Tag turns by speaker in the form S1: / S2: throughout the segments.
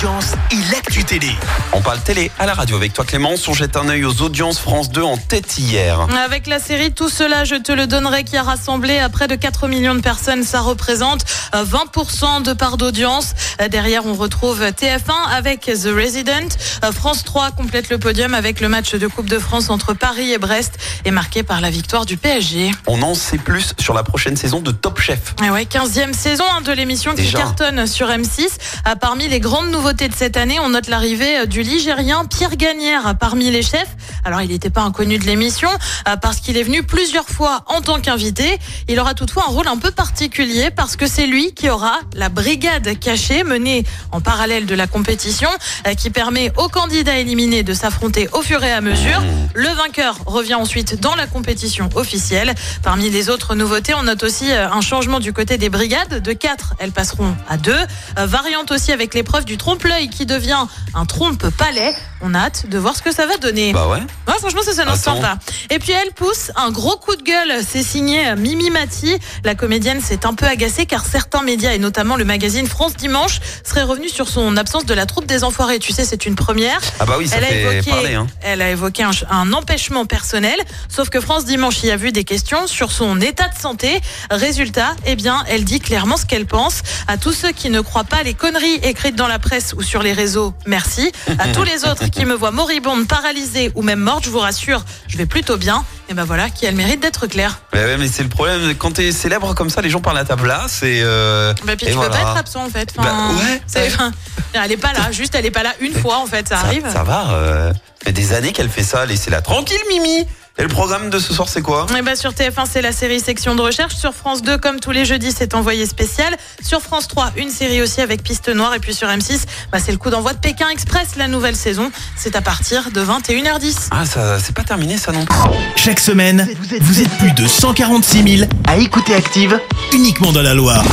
S1: audiences et l'actu télé.
S2: On parle télé à la radio avec toi Clémence. On jette un œil aux audiences France 2 en tête hier.
S3: Avec la série Tout cela, je te le donnerai qui a rassemblé à près de 4 millions de personnes. Ça représente 20% de part d'audience. Derrière, on retrouve TF1 avec The Resident. France 3 complète le podium avec le match de Coupe de France entre Paris et Brest et marqué par la victoire du PSG.
S2: On en sait plus sur la prochaine saison de Top Chef.
S3: Et ouais, 15e saison hein, de l'émission qui cartonne sur M6. Ah, Parmi les grandes nouveautés de cette année, on note l'arrivée du Ligérien Pierre Gagnère parmi les chefs. Alors, il n'était pas inconnu de l'émission ah, parce qu'il est venu plusieurs fois en tant qu'invité. Il aura toutefois un rôle un peu particulier parce que c'est lui qui aura la brigade cachée menée en parallèle de la compétition euh, qui permet aux candidats éliminés de s'affronter au fur et à mesure. Le vainqueur revient ensuite dans la compétition officielle. Parmi les autres nouveautés, on note aussi euh, un changement du côté des brigades. De 4, elles passeront à 2. Variante aussi avec l'épreuve du trompe-l'œil qui devient un trompe-palais. On a hâte de voir ce que ça va donner.
S2: Bah ouais.
S3: Ouais, franchement, ça s'annonce sympa. Et puis elle pousse un gros coup de gueule. C'est signé Mimi Mati. La comédienne s'est un peu agacée car certains médias et notamment le magazine France Dimanche seraient revenus sur son absence de la troupe des Enfoirés. Tu sais, c'est une première.
S2: Ah bah oui, ça
S3: Elle a,
S2: fait
S3: évoqué,
S2: parler. Hein.
S3: elle a évoqué un, un empêchement personnel, sauf que France Dimanche y a vu des questions sur son état de santé. Résultat, eh bien, elle dit clairement ce qu'elle pense. À tous ceux qui ne croient pas les conneries écrites dans la presse ou sur les réseaux, merci. À tous les autres qui me voient moribonde, paralysée ou même morte, je vous rassure, je vais plutôt bien. Et ben voilà, qui a le mérite d'être clair.
S2: Mais ouais, mais c'est le problème. Quand t'es célèbre comme ça, les gens parlent à ta place et. Euh,
S3: Bah, puis
S2: et
S3: tu
S2: voilà.
S3: peux pas être absent en fait. Enfin,
S2: Bah, ouais,
S3: enfin, elle est pas là, juste elle est pas là une fois en fait, ça,
S2: Ça,
S3: arrive.
S2: ça va. Euh, ça fait des années qu'elle fait ça. Laissez-la tranquille, Mimi. Et le programme de ce soir, c'est quoi?
S3: Eh ben, sur TF1, c'est la série Section de recherche. Sur France 2, comme tous les jeudis, c'est envoyé spécial. Sur France 3, une série aussi avec Piste Noire. Et puis sur M6, bah, c'est le coup d'envoi de Pékin Express, la nouvelle saison. C'est à partir de 21h10.
S2: Ah, ça, c'est pas terminé, ça non? Plus.
S1: Chaque semaine, vous êtes plus de 146 000 à écouter Active uniquement dans la Loire.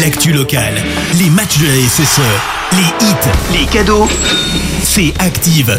S1: L'actu locale, les matchs de la SSE, les hits, les cadeaux, c'est Active.